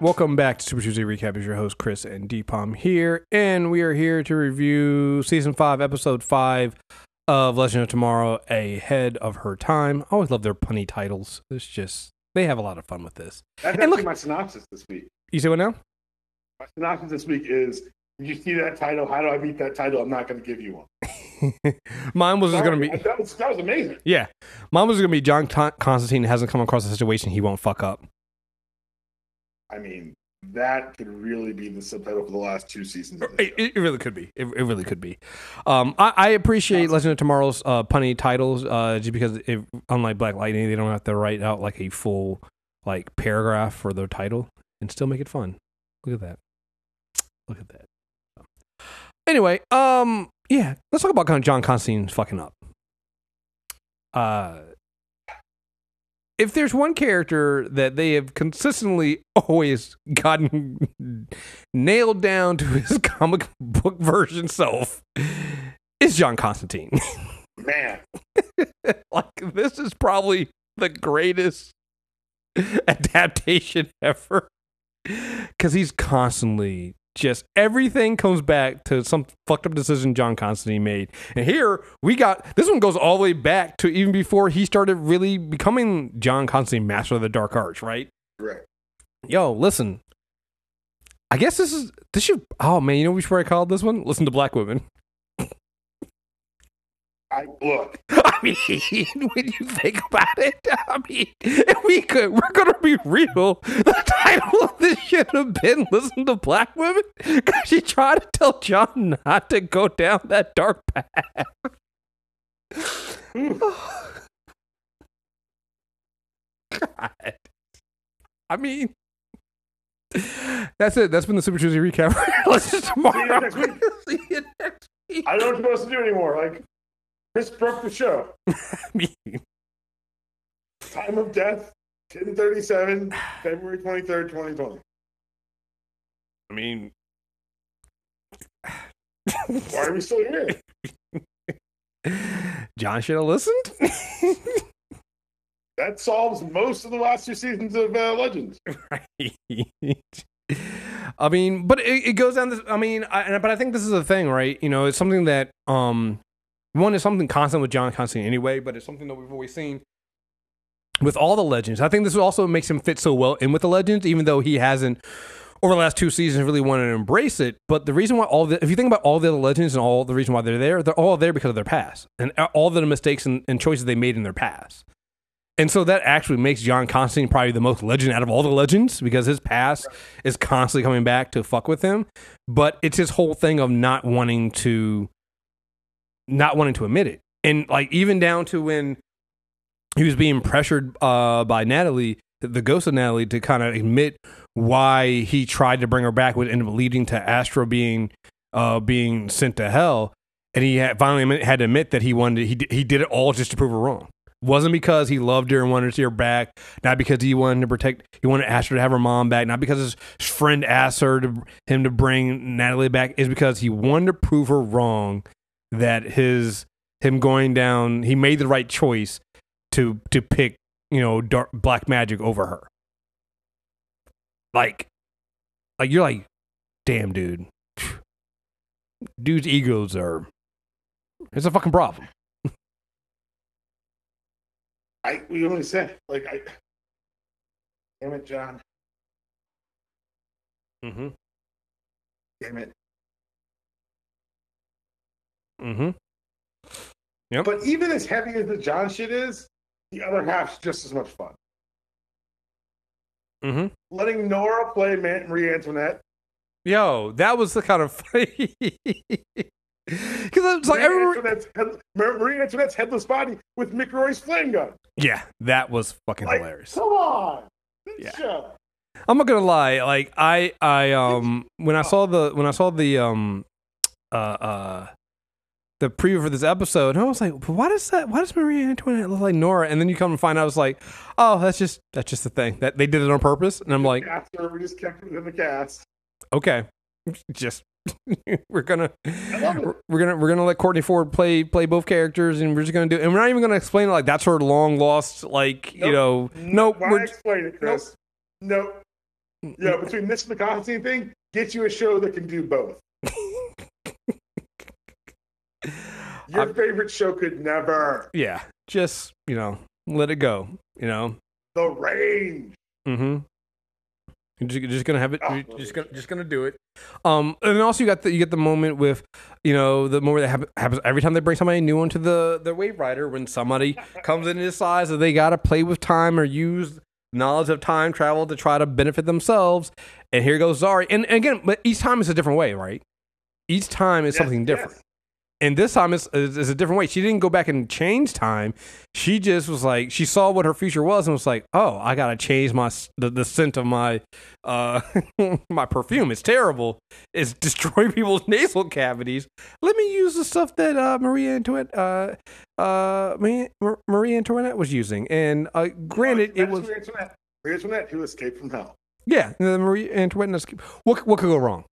Welcome back to Super Tuesday Recap. Is your host Kriss and Dpalm here, and we are here to review season five, episode five of Legend of Tomorrow: Ahead of Her Time. I always love their punny titles. It's just they have a lot of fun with this. That's And look- my synopsis this week. You say what now? My synopsis this week is: Did you see that title? How do I beat that title? I'm not going to give you one. Mine was just gonna be that was that was amazing. yeah. Mine was gonna be John Con- Constantine hasn't come across a situation he won't fuck up. I mean, that could really be the subtitle for the last two seasons. It, it really could be. It, it really could be. Um, I, I appreciate Legend of Tomorrow's uh, punny titles, uh, just because it, unlike Black Lightning, they don't have to write out like a full like paragraph for their title and still make it fun. Look at that. Look at that. Anyway, um, yeah, let's talk about John Constantine fucking up. Uh, if there's one character that they have consistently always gotten nailed down to his comic book version self, is John Constantine. Man, like this is probably the greatest adaptation ever because he's constantly just everything comes back to some fucked up decision John Constantine made. And here we got this one goes all the way back to even before he started really becoming John Constantine, Master of the Dark Arts, right? right. Yo, listen. I guess this is this should. Oh man, you know which word I called this one? Listen to black women. I look. I mean, when you think about it, I mean, if we could, we're gonna be real. The title of this should have been "Listen to Black Women" because she tried to tell John not to go down that dark path. God. I mean, that's it. That's been the Super Tuesday recap. Let's just tomorrow. next week. See you next week. I don't know what to do anymore. Like, Kriss broke the show. I mean, Time of death: 10:37, February 23rd, 2020. I mean, Why are we still here? John should have listened. That solves most of the last two seasons of uh, Legends. right. I mean, but it, it goes down this. I mean, I, but I think this is a thing, right? You know, it's something that um, one is something constant with John Constantine anyway, but it's something that we've always seen with all the legends. I think this also makes him fit so well in with the legends, even though he hasn't over the last two seasons really wanted to embrace it. But the reason why all the if you think about all the other legends and all the reason why they're there, they're all there because of their past and all the mistakes and, and choices they made in their past. And so that actually makes John Constantine probably the most legend out of all the legends because his past is constantly coming back to fuck with him. But it's his whole thing of not wanting to not wanting to admit it. And like even down to when he was being pressured uh, by Natalie, the ghost of Natalie, to kind of admit why he tried to bring her back, would end up leading to Astra being uh, being sent to hell. And he had, finally had to admit that he wanted he he did it all just to prove her wrong. Wasn't because he loved her and wanted to see her back, not because he wanted to protect. He wanted Astra to have her mom back, not because his friend asked her to him to bring Natalie back. Is because he wanted to prove her wrong that his him going down. He made the right choice to to pick you know dark black magic over her. Like, like you're like, damn, dude. Dude's egos are. It's a fucking problem. I we only said like I. Damn it, John. Mm-hmm. Damn it. Mm-hmm. Yep. But even as heavy as the John shit is, the other half's just as much fun. Mm-hmm. Letting Nora play Marie Antoinette. Yo, that was the kind of funny. Because it's like Marie, Antoinette's head, Marie Antoinette's headless body with Mick Rory's flame gun. yeah, that was fucking Like, hilarious. come on. Yeah. show. I'm not gonna lie. Like I, I um, when I saw the when I saw the um, uh, uh, the preview for this episode, and I was like, why does that? Why does Marie Antoinette look like Nora? And then you come and find out, I was like, oh, that's just that's just the thing that they did it on purpose. And I'm like, Cast we just kept it in the cast. okay, just we're gonna we're, we're gonna we're gonna let Courtney Ford play play both characters, and we're just gonna do, and we're not even gonna explain it like that's her long lost like you know, nope, Why we're, explain it, Kriss? Nope. Yeah, between this and the Constantine thing, get you a show that can do both. Your I'm- favorite show could never. yeah, just you know, let it go. You know, The range. Mm-hmm. You're just, just gonna have it. Oh, just gonna just gonna do it. Um, and also you got the you get the moment with, you know, the moment that happen, happens every time they bring somebody new onto the the wave rider when somebody comes in and decides that they gotta play with time or use knowledge of time travel to try to benefit themselves. And here goes Zari. And, and again, but each time is a different way, right? Each time is Yes, something yes. And this time is, a different way. She didn't go back and change time. She just was like, she saw what her future was and was like, oh, I gotta change my the, the scent of my uh my perfume. It's terrible. It's destroying people's nasal cavities. Let me use the stuff that uh, Maria Antoinette uh uh Maria Antoinette was using. And uh, granted, it was Marie Antoinette. Marie Antoinette, who escaped from hell. yeah. The Maria Antoinette. What what could go wrong?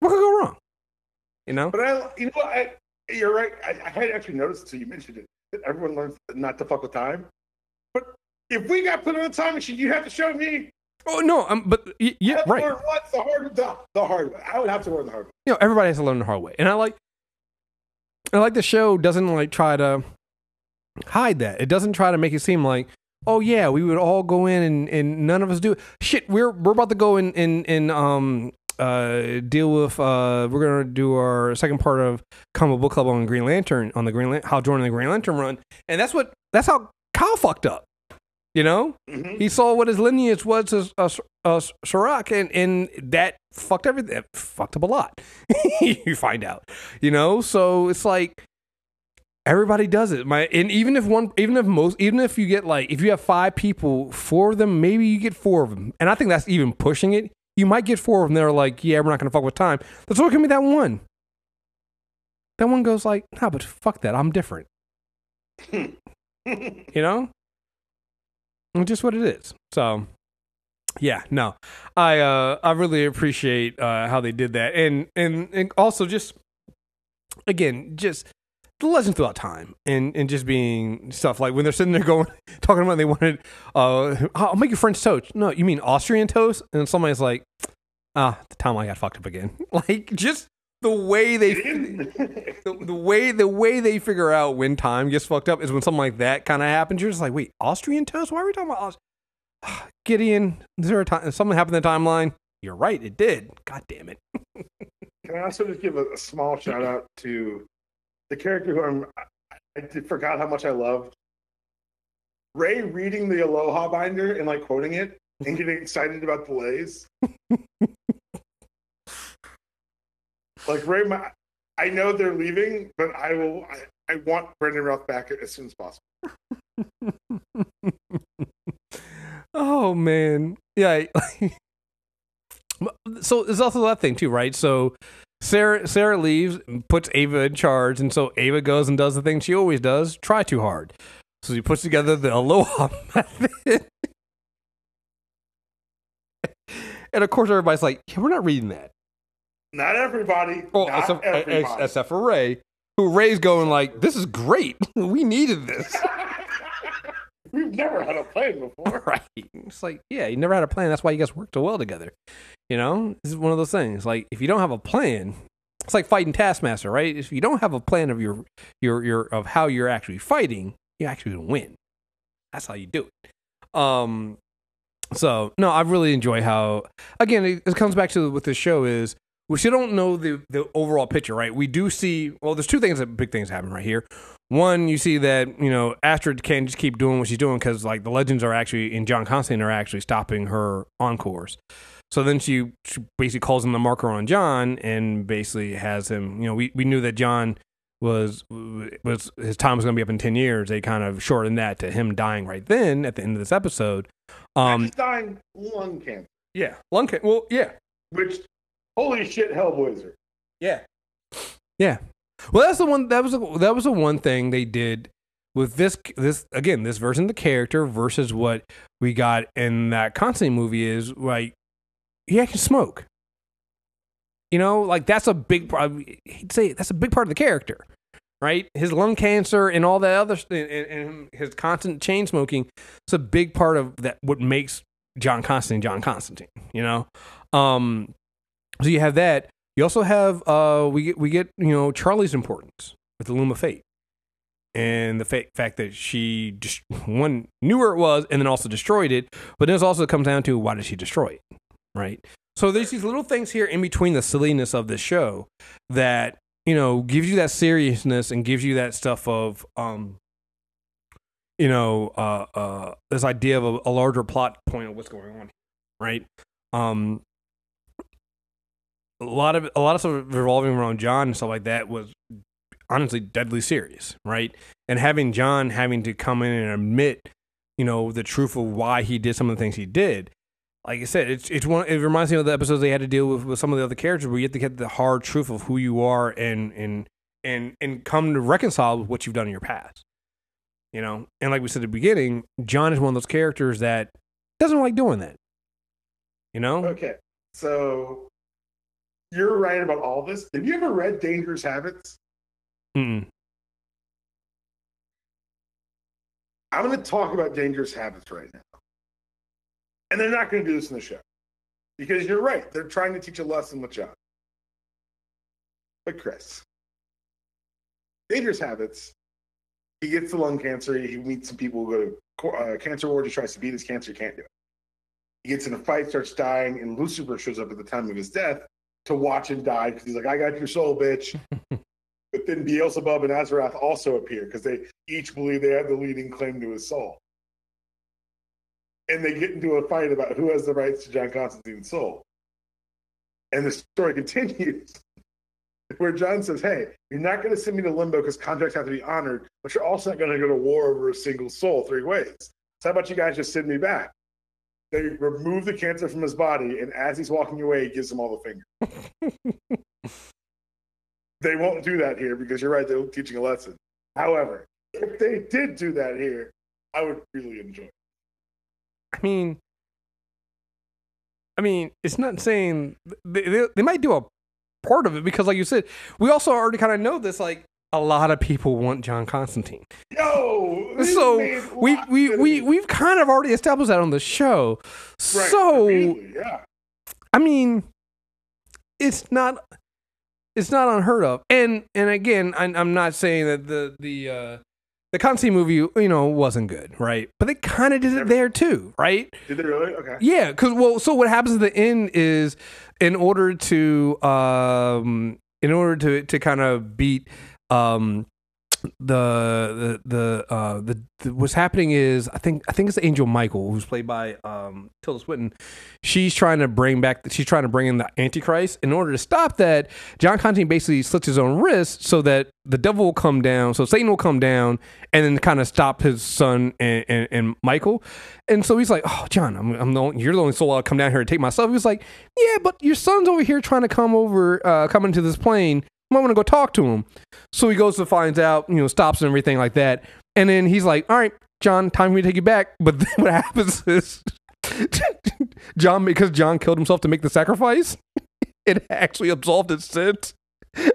What could go wrong? You know. But I, you know? I, you're right. I, I had actually noticed until you mentioned it that everyone learns not to fuck with time. But if we got put on a time machine, you'd have to show me. Oh no, um, but y- yeah, right. learn what the hard, the, the hard way. I would have to learn the hard way. you know, everybody has to learn the hard way. And I like I like the show doesn't like try to hide that. It doesn't try to make it seem like, oh yeah, we would all go in and, and none of us do it. Shit, we're we're about to go in in and um uh deal with uh we're gonna do our second part of comic book club on Green Lantern on the Green Lan- Hal Jordan the Green Lantern run. And that's what that's how Kyle fucked up. You know? Mhm. he saw what his lineage was as a, a Sirac, and, and that fucked everything. that Fucked up a lot. you find out, you know. So it's like everybody does it. My and even if one, even if most, even if you get like if you have five people, four of them, maybe you get four of them, and I think that's even pushing it. You might get four of them that are like, yeah, we're not gonna fuck with time. That's what give me that one. That one goes like, nah, but fuck that. I'm different. You know? It's just what it is. So yeah, no. I uh I really appreciate uh how they did that. And and and also just again, just the legend throughout time and and just being stuff like when they're sitting there going talking about they wanted uh I'll make you French toast. No, you mean Austrian toast? And somebody's like, ah, the time I got fucked up again. Like just the way they the, the way the way they figure out when time gets fucked up is when something like that kind of happens. You're just like, wait, Austrian toast? Why are we talking about Aust- Gideon? Is there a time something happened in the timeline? You're right, it did. God damn it. Can I also just give a, a small shout out to the character who I'm, I, I forgot how much I loved. Ray reading the Aloha binder and like quoting it and getting excited about delays. like Ray, my, I know they're leaving, but I will. I, I want Brandon Routh back as soon as possible. oh man, yeah. so there's also that thing too, right? So Sarah Sarah leaves, and puts Ava in charge, and so Ava goes and does the thing she always does: try too hard. So she puts together the Aloha method. And of course, everybody's like, "Yeah, we're not reading that." Not everybody. Oh, not except, everybody. except for Ray, who Ray's going like, "This is great. we needed this." We've never had a plan before. right? It's like, yeah, you never had a plan. That's why you guys work so well together. You know, this is one of those things. Like, if you don't have a plan, it's like fighting Taskmaster, right? If you don't have a plan of your your your of how you're actually fighting, you actually win. That's how you do it. Um, so no, I really enjoy how. Again, it, it comes back to what this show is. We still don't know the the overall picture, right? We do see. Well, there's two things that big things happen right here. One, you see that you know Astrid can't just keep doing what she's doing because like the legends are actually in John Constantine are actually stopping her encores. So then she, she basically calls in the marker on John and basically has him. You know, we, we knew that John was was his time was going to be up in ten years. They kind of shortened that to him dying right then at the end of this episode. Um, He's dying lung cancer, yeah, lung cancer. Well, yeah, which holy shit, Hellblazer. Yeah. Yeah. Well, that's the one. That was the, that was the one thing they did with this this again this version of the character versus what we got in that Constantine movie is like he can smoke. You know, like that's a big. He'd say that's a big part of the character, right? His lung cancer and all that other and, and his constant chain smoking. It's a big part of that. What makes John Constantine, John Constantine. You know, um, so you have that. You also have uh, we get we get you know Charlie's importance with the Loom of Fate, and the fa- fact that she just one knew where it was and then also destroyed it. But then it also comes down to why did she destroy it, right? So there's these little things here in between the silliness of this show that you know gives you that seriousness and gives you that stuff of um you know uh uh this idea of a, a larger plot point of what's going on right um a lot of a lot of stuff revolving around John and stuff like that was honestly deadly serious, right? And having John having to come in and admit, you know, the truth of why he did some of the things he did. Like I said, it's it's one. It reminds me of the episodes they had to deal with with some of the other characters, where you have to get the hard truth of who you are and and and and come to reconcile with what you've done in your past. You know, and like we said at the beginning, John is one of those characters that doesn't like doing that. You know, Okay, so you're right about all this. Have you ever read Dangerous Habits? Mm-mm. I'm going to talk about Dangerous Habits right now. And they're not going to do this in the show. Because you're right. They're trying to teach a lesson with John. But Kriss, Dangerous Habits, he gets the lung cancer. He meets some people who go to uh, cancer ward. He tries to beat his cancer. He Can't do it. He gets in a fight, starts dying, and Lucifer shows up at the time of his death to watch him die because he's like, I got your soul, bitch. but then Beelzebub and Azarath also appear because they each believe they have the leading claim to his soul. And they get into a fight about who has the rights to John Constantine's soul. And the story continues where John says, Hey, you're not going to send me to limbo because contracts have to be honored, but you're also not going to go to war over a single soul three ways. So, how about you guys just send me back? They remove the cancer from his body, and as he's walking away, he gives him all the finger. they won't do that here because you're right, they're teaching a lesson. However, if they did do that here, I would really enjoy it. I mean, I mean, it's not saying they, they, they might do a part of it because, like you said, we also already kind of know this. Like a lot of people want John Constantine, Yo, so we we we we've kind of already established that on the show. Right, So yeah. I mean, it's not it's not unheard of. And and again, I, I'm not saying that the the uh, the Constantine movie, you know, wasn't good, right? But they kind of did it there too, right? Did they really? Okay. Yeah, because well, so what happens at the end is, in order to um, in order to to kind of beat um the the the uh the, the what's happening is I think I think it's Angel Michael who's played by um Tilda Swinton. She's trying to bring back she's trying to bring in the Antichrist. In order to stop that, John Constantine basically slits his own wrist so that the devil will come down, so Satan will come down and then kind of stop his son and, and, and Michael. And so he's like, "Oh, John, I'm, I'm the only, you're the only soul I'll come down here and take myself." He was like, "Yeah, but your son's over here trying to come over, uh, come into this plane. I want to go talk to him." So he goes to finds out, you know, stops and everything like that. And then he's like, "All right, John, time for me to take you back." But then what happens is John, because John killed himself to make the sacrifice, it actually absolved his sins.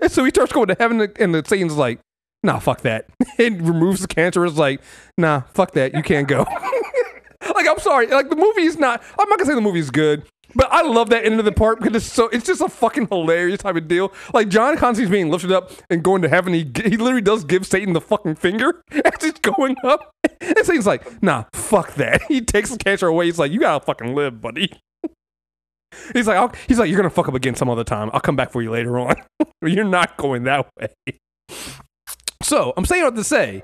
And so he starts going to heaven, and the Satan's like, "Nah, fuck that." and removes the cancer. Is like, "Nah, fuck that. You can't go." like, I'm sorry. Like the movie's not. I'm not gonna say the movie's good. But I love that end of the part because it's so it's just a fucking hilarious type of deal. Like John Constantine's being lifted up and going to heaven. He he literally does give Satan the fucking finger as he's going up. And Satan's like, nah, fuck that. He takes the cancer away. He's like, you gotta fucking live, buddy. He's like, I'll, he's like, you're gonna fuck up again some other time. I'll come back for you later on. you're not going that way. So I'm saying what to say.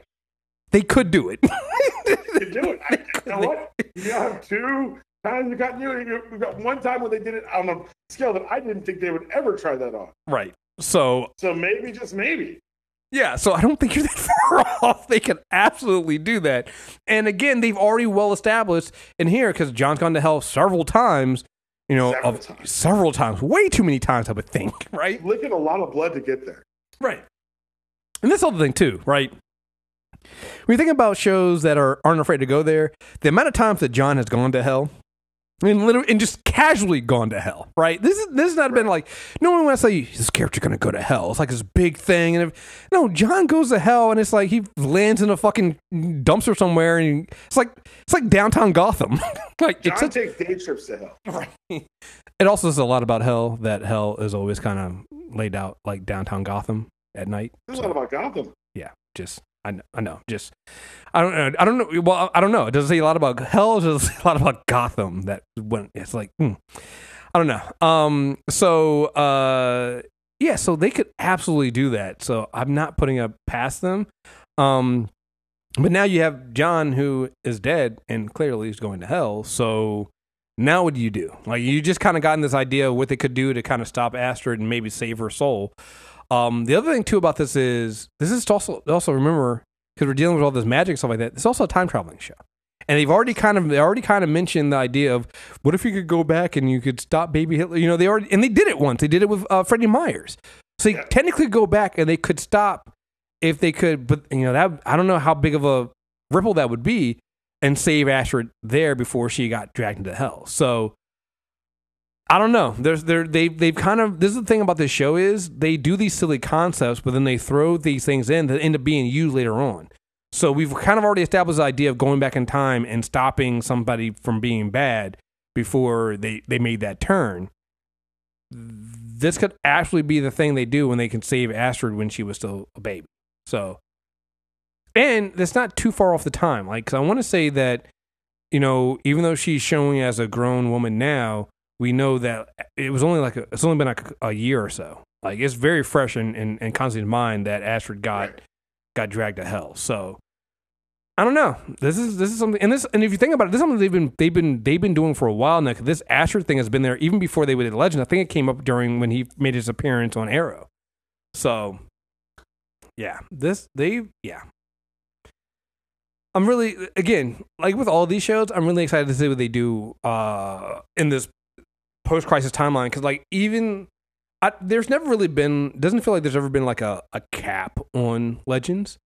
They could do it. You do it. I, you know what? You have two times you got you. You got one time when they did it on a scale that I didn't think they would ever try that on. right. So So maybe, just maybe. Yeah, so I don't think you're that far off. They can absolutely do that. And again, they've already well established in here because John's gone to hell several times. You know, Several of, times. several times, way too many times, I would think. Right. Licking a lot of blood to get there. Right. And this other thing too, right? When you think about shows that are aren't afraid to go there, the amount of times that John has gone to hell and literally and just casually gone to hell, right? This is this has not been like no one wants to say this character gonna go to hell. It's like this big thing, and if, no, John goes to hell, and it's like he lands in a fucking dumpster somewhere, and it's like it's like downtown Gotham. like John it's such, takes day trips to hell. Right. it also says a lot about hell that hell is always kind of laid out like downtown Gotham at night. There's a lot about Gotham. yeah, just I, kn- I know, just I don't know, I don't know. Well, I don't know. It doesn't say a lot about hell. It doesn't say a lot about Gotham. That when it's like, hmm. I don't know. Um, so uh, yeah, so they could absolutely do that. So I'm not putting it past them. Um, but now you have John who is dead and clearly is going to hell. So now what do you do? Like you just kind of gotten this idea of what they could do to kind of stop Astrid and maybe save her soul. Um, the other thing too about this is this is also also remember because we're dealing with all this magic and stuff like that. It's also a time traveling show, and they've already kind of they already kind of mentioned the idea of what if you could go back and you could stop baby Hitler. You know they already and they did it once. They did it with uh, Freddie Myers. So they Yeah. technically go back and they could stop if they could, but you know that I don't know how big of a ripple that would be and save Astrid there before she got dragged into hell. So I don't know. There's there they they've kind of this is the thing about this show is they do these silly concepts, but then they throw these things in that end up being used later on. So we've kind of already established the idea of going back in time and stopping somebody from being bad before they they made that turn. This could actually be the thing they do when they can save Astrid when she was still a baby. So, and that's not too far off the time. Like, I want to say that, you know, even though she's showing as a grown woman now, we know that it was only like a, it's only been like a, a year or so. Like, it's very fresh in in, in Constantine's mind that Astrid got Right. got dragged to hell. So, I don't know. This is this is something, and this and if you think about it, this is something they've been they've been they've been doing for a while now. This Astrid thing has been there even before they did Legend. I think it came up during when he made his appearance on Arrow. So, yeah, this they yeah. I'm really again like with all these shows, I'm really excited to see what they do uh, in this post crisis timeline because like even I, there's never really been doesn't feel like there's ever been like a, a cap on Legends.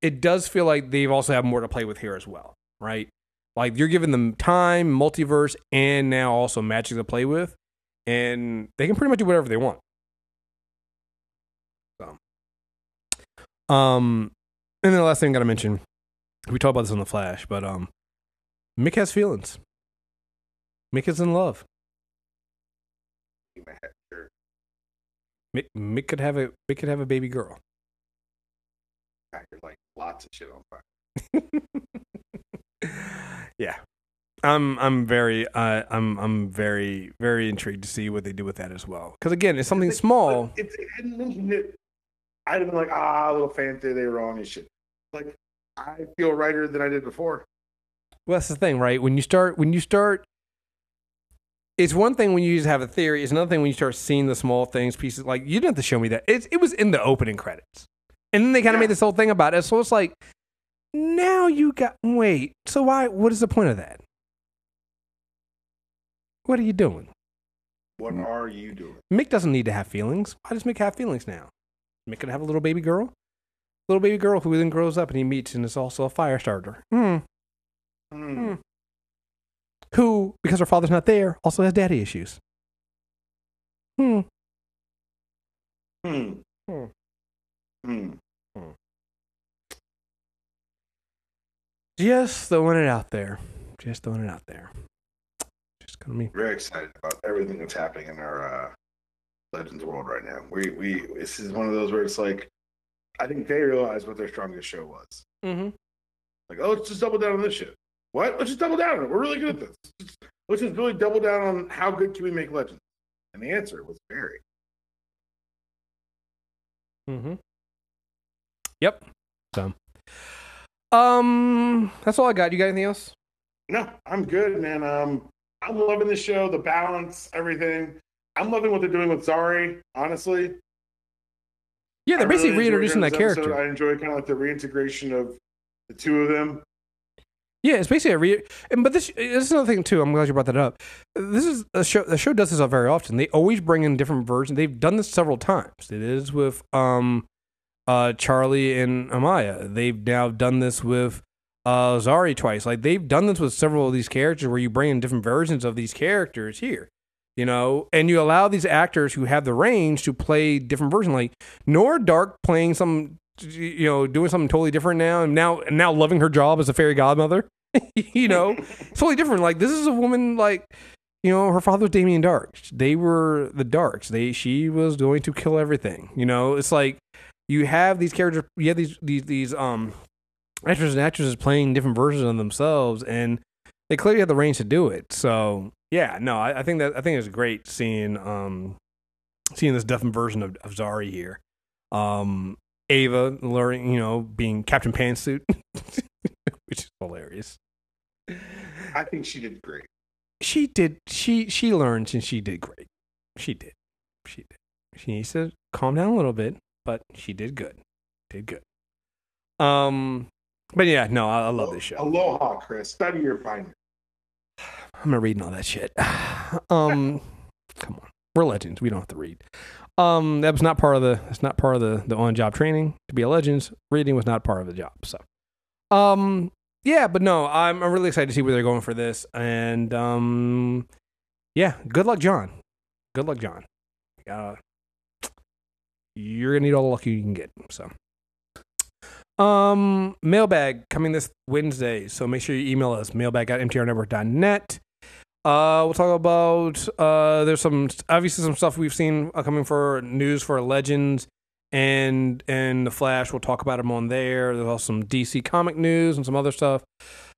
It does feel like they've also have more to play with here as well, right? Like you're giving them time, multiverse, and now also magic to play with, and they can pretty much do whatever they want. So, um, and then the last thing I got to mention, we talked about this on the Flash, but um, Mick has feelings. Mick is in love. In my head, sure. Mick, Mick could have a Mick could have a baby girl. God, you're like lots of shit on fire. yeah, I'm I'm very uh, I'm I'm very very intrigued to see what they do with that as well. Because again, it's something small. If they hadn't mentioned it, I'd have been like, ah, little fancy, they were wrong and shit. Like, I feel righter than I did before. Well, that's the thing, right? When you start, when you start, it's one thing when you just have a theory. It's another thing when you start seeing the small things, pieces. Like you didn't have to show me that. It it was in the opening credits, and then they kind of Yeah. made this whole thing about it. So it's like, now you got wait. So why? What is the point of that? What are you doing? What are you doing? Mick doesn't need to have feelings. Why does Mick have feelings now? Mick could have a little baby girl, little baby girl who then grows up and he meets and is also a fire starter. Hmm. Hmm. Who, because her father's not there, also has daddy issues. Hmm. Hmm. Hmm. Hmm. Just throwing it out there. Just throwing it out there. Just gonna be. Very excited about everything that's happening in our uh, Legends world right now. We we this is one of those where it's like, I think they realized what their strongest show was. Mm-hmm. Like, oh, let's just double down on this shit. What? Let's just double down on it. We're really good at this. Let's- just really double down on how good can we make Legends. And the answer was very. Mm-hmm. Yep. So, um, that's all I got. You got anything else? No, I'm good, man. Um, I'm loving the show, the balance, everything. I'm loving what they're doing with Zari. Honestly, Yeah, they're I basically really reintroducing that this character. I enjoy kind of like the reintegration of the two of them. Yeah, it's basically a re. And, but this, this is another thing too. I'm glad you brought that up. This is a show. The show does this very often. They always bring in different versions. They've done this several times. It is with um, uh, Charlie and Amaya. They've now done this with uh, Zari twice. Like they've done this with several of these characters, where you bring in different versions of these characters here. You know, and you allow these actors who have the range to play different versions. Like Nora Darhk playing some, you know, doing something totally different now, and now and now loving her job as a fairy godmother. you know, totally different. Like this is a woman like you know, her father was Damien Darhk. They were the Darhks. They she was going to kill everything. You know, it's like you have these characters, you have these these these um actors and actresses playing different versions of themselves, and they clearly have the range to do it. So yeah, no, I, I think that I think it's great seeing um seeing this different version of, of Zari here. Um, Ava learning, you know, being Captain Pantsuit, which is hilarious. I think she did great. She did. She she learned and she did great. She did. She did. She needs to calm down a little bit, but she did good. Did good. Um, but yeah, no, I, I love this show. Aloha, Kriss. Study your findings. I'm not reading all that shit. Um, come on, we're legends. We don't have to read. Um, that was not part of the. It's not part of the the on job training to be a legends. Reading was not part of the job. So, um, yeah, but no, I'm I'm really excited to see where they're going for this, and um, yeah, good luck, John. Good luck, John. Uh, you're gonna need all the luck you can get. So. Um, mailbag coming this Wednesday. So make sure you email us mailbag at mtrnetwork.net. Uh, we'll talk about uh, there's some obviously some stuff we've seen uh, coming for news for Legends and and the Flash. We'll talk about them on there. There's also some DC comic news and some other stuff.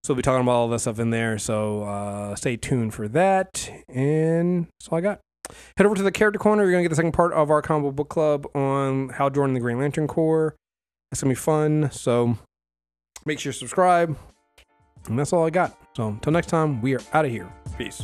So we'll be talking about all that stuff in there. So uh, stay tuned for that. And that's all I got. Head over to the Character Corner. You're gonna get the second part of our combo book club on Hal Jordan the Green Lantern Corps. It's gonna be fun. So make sure you subscribe. And that's all I got. So until next time, we are out of here. Peace.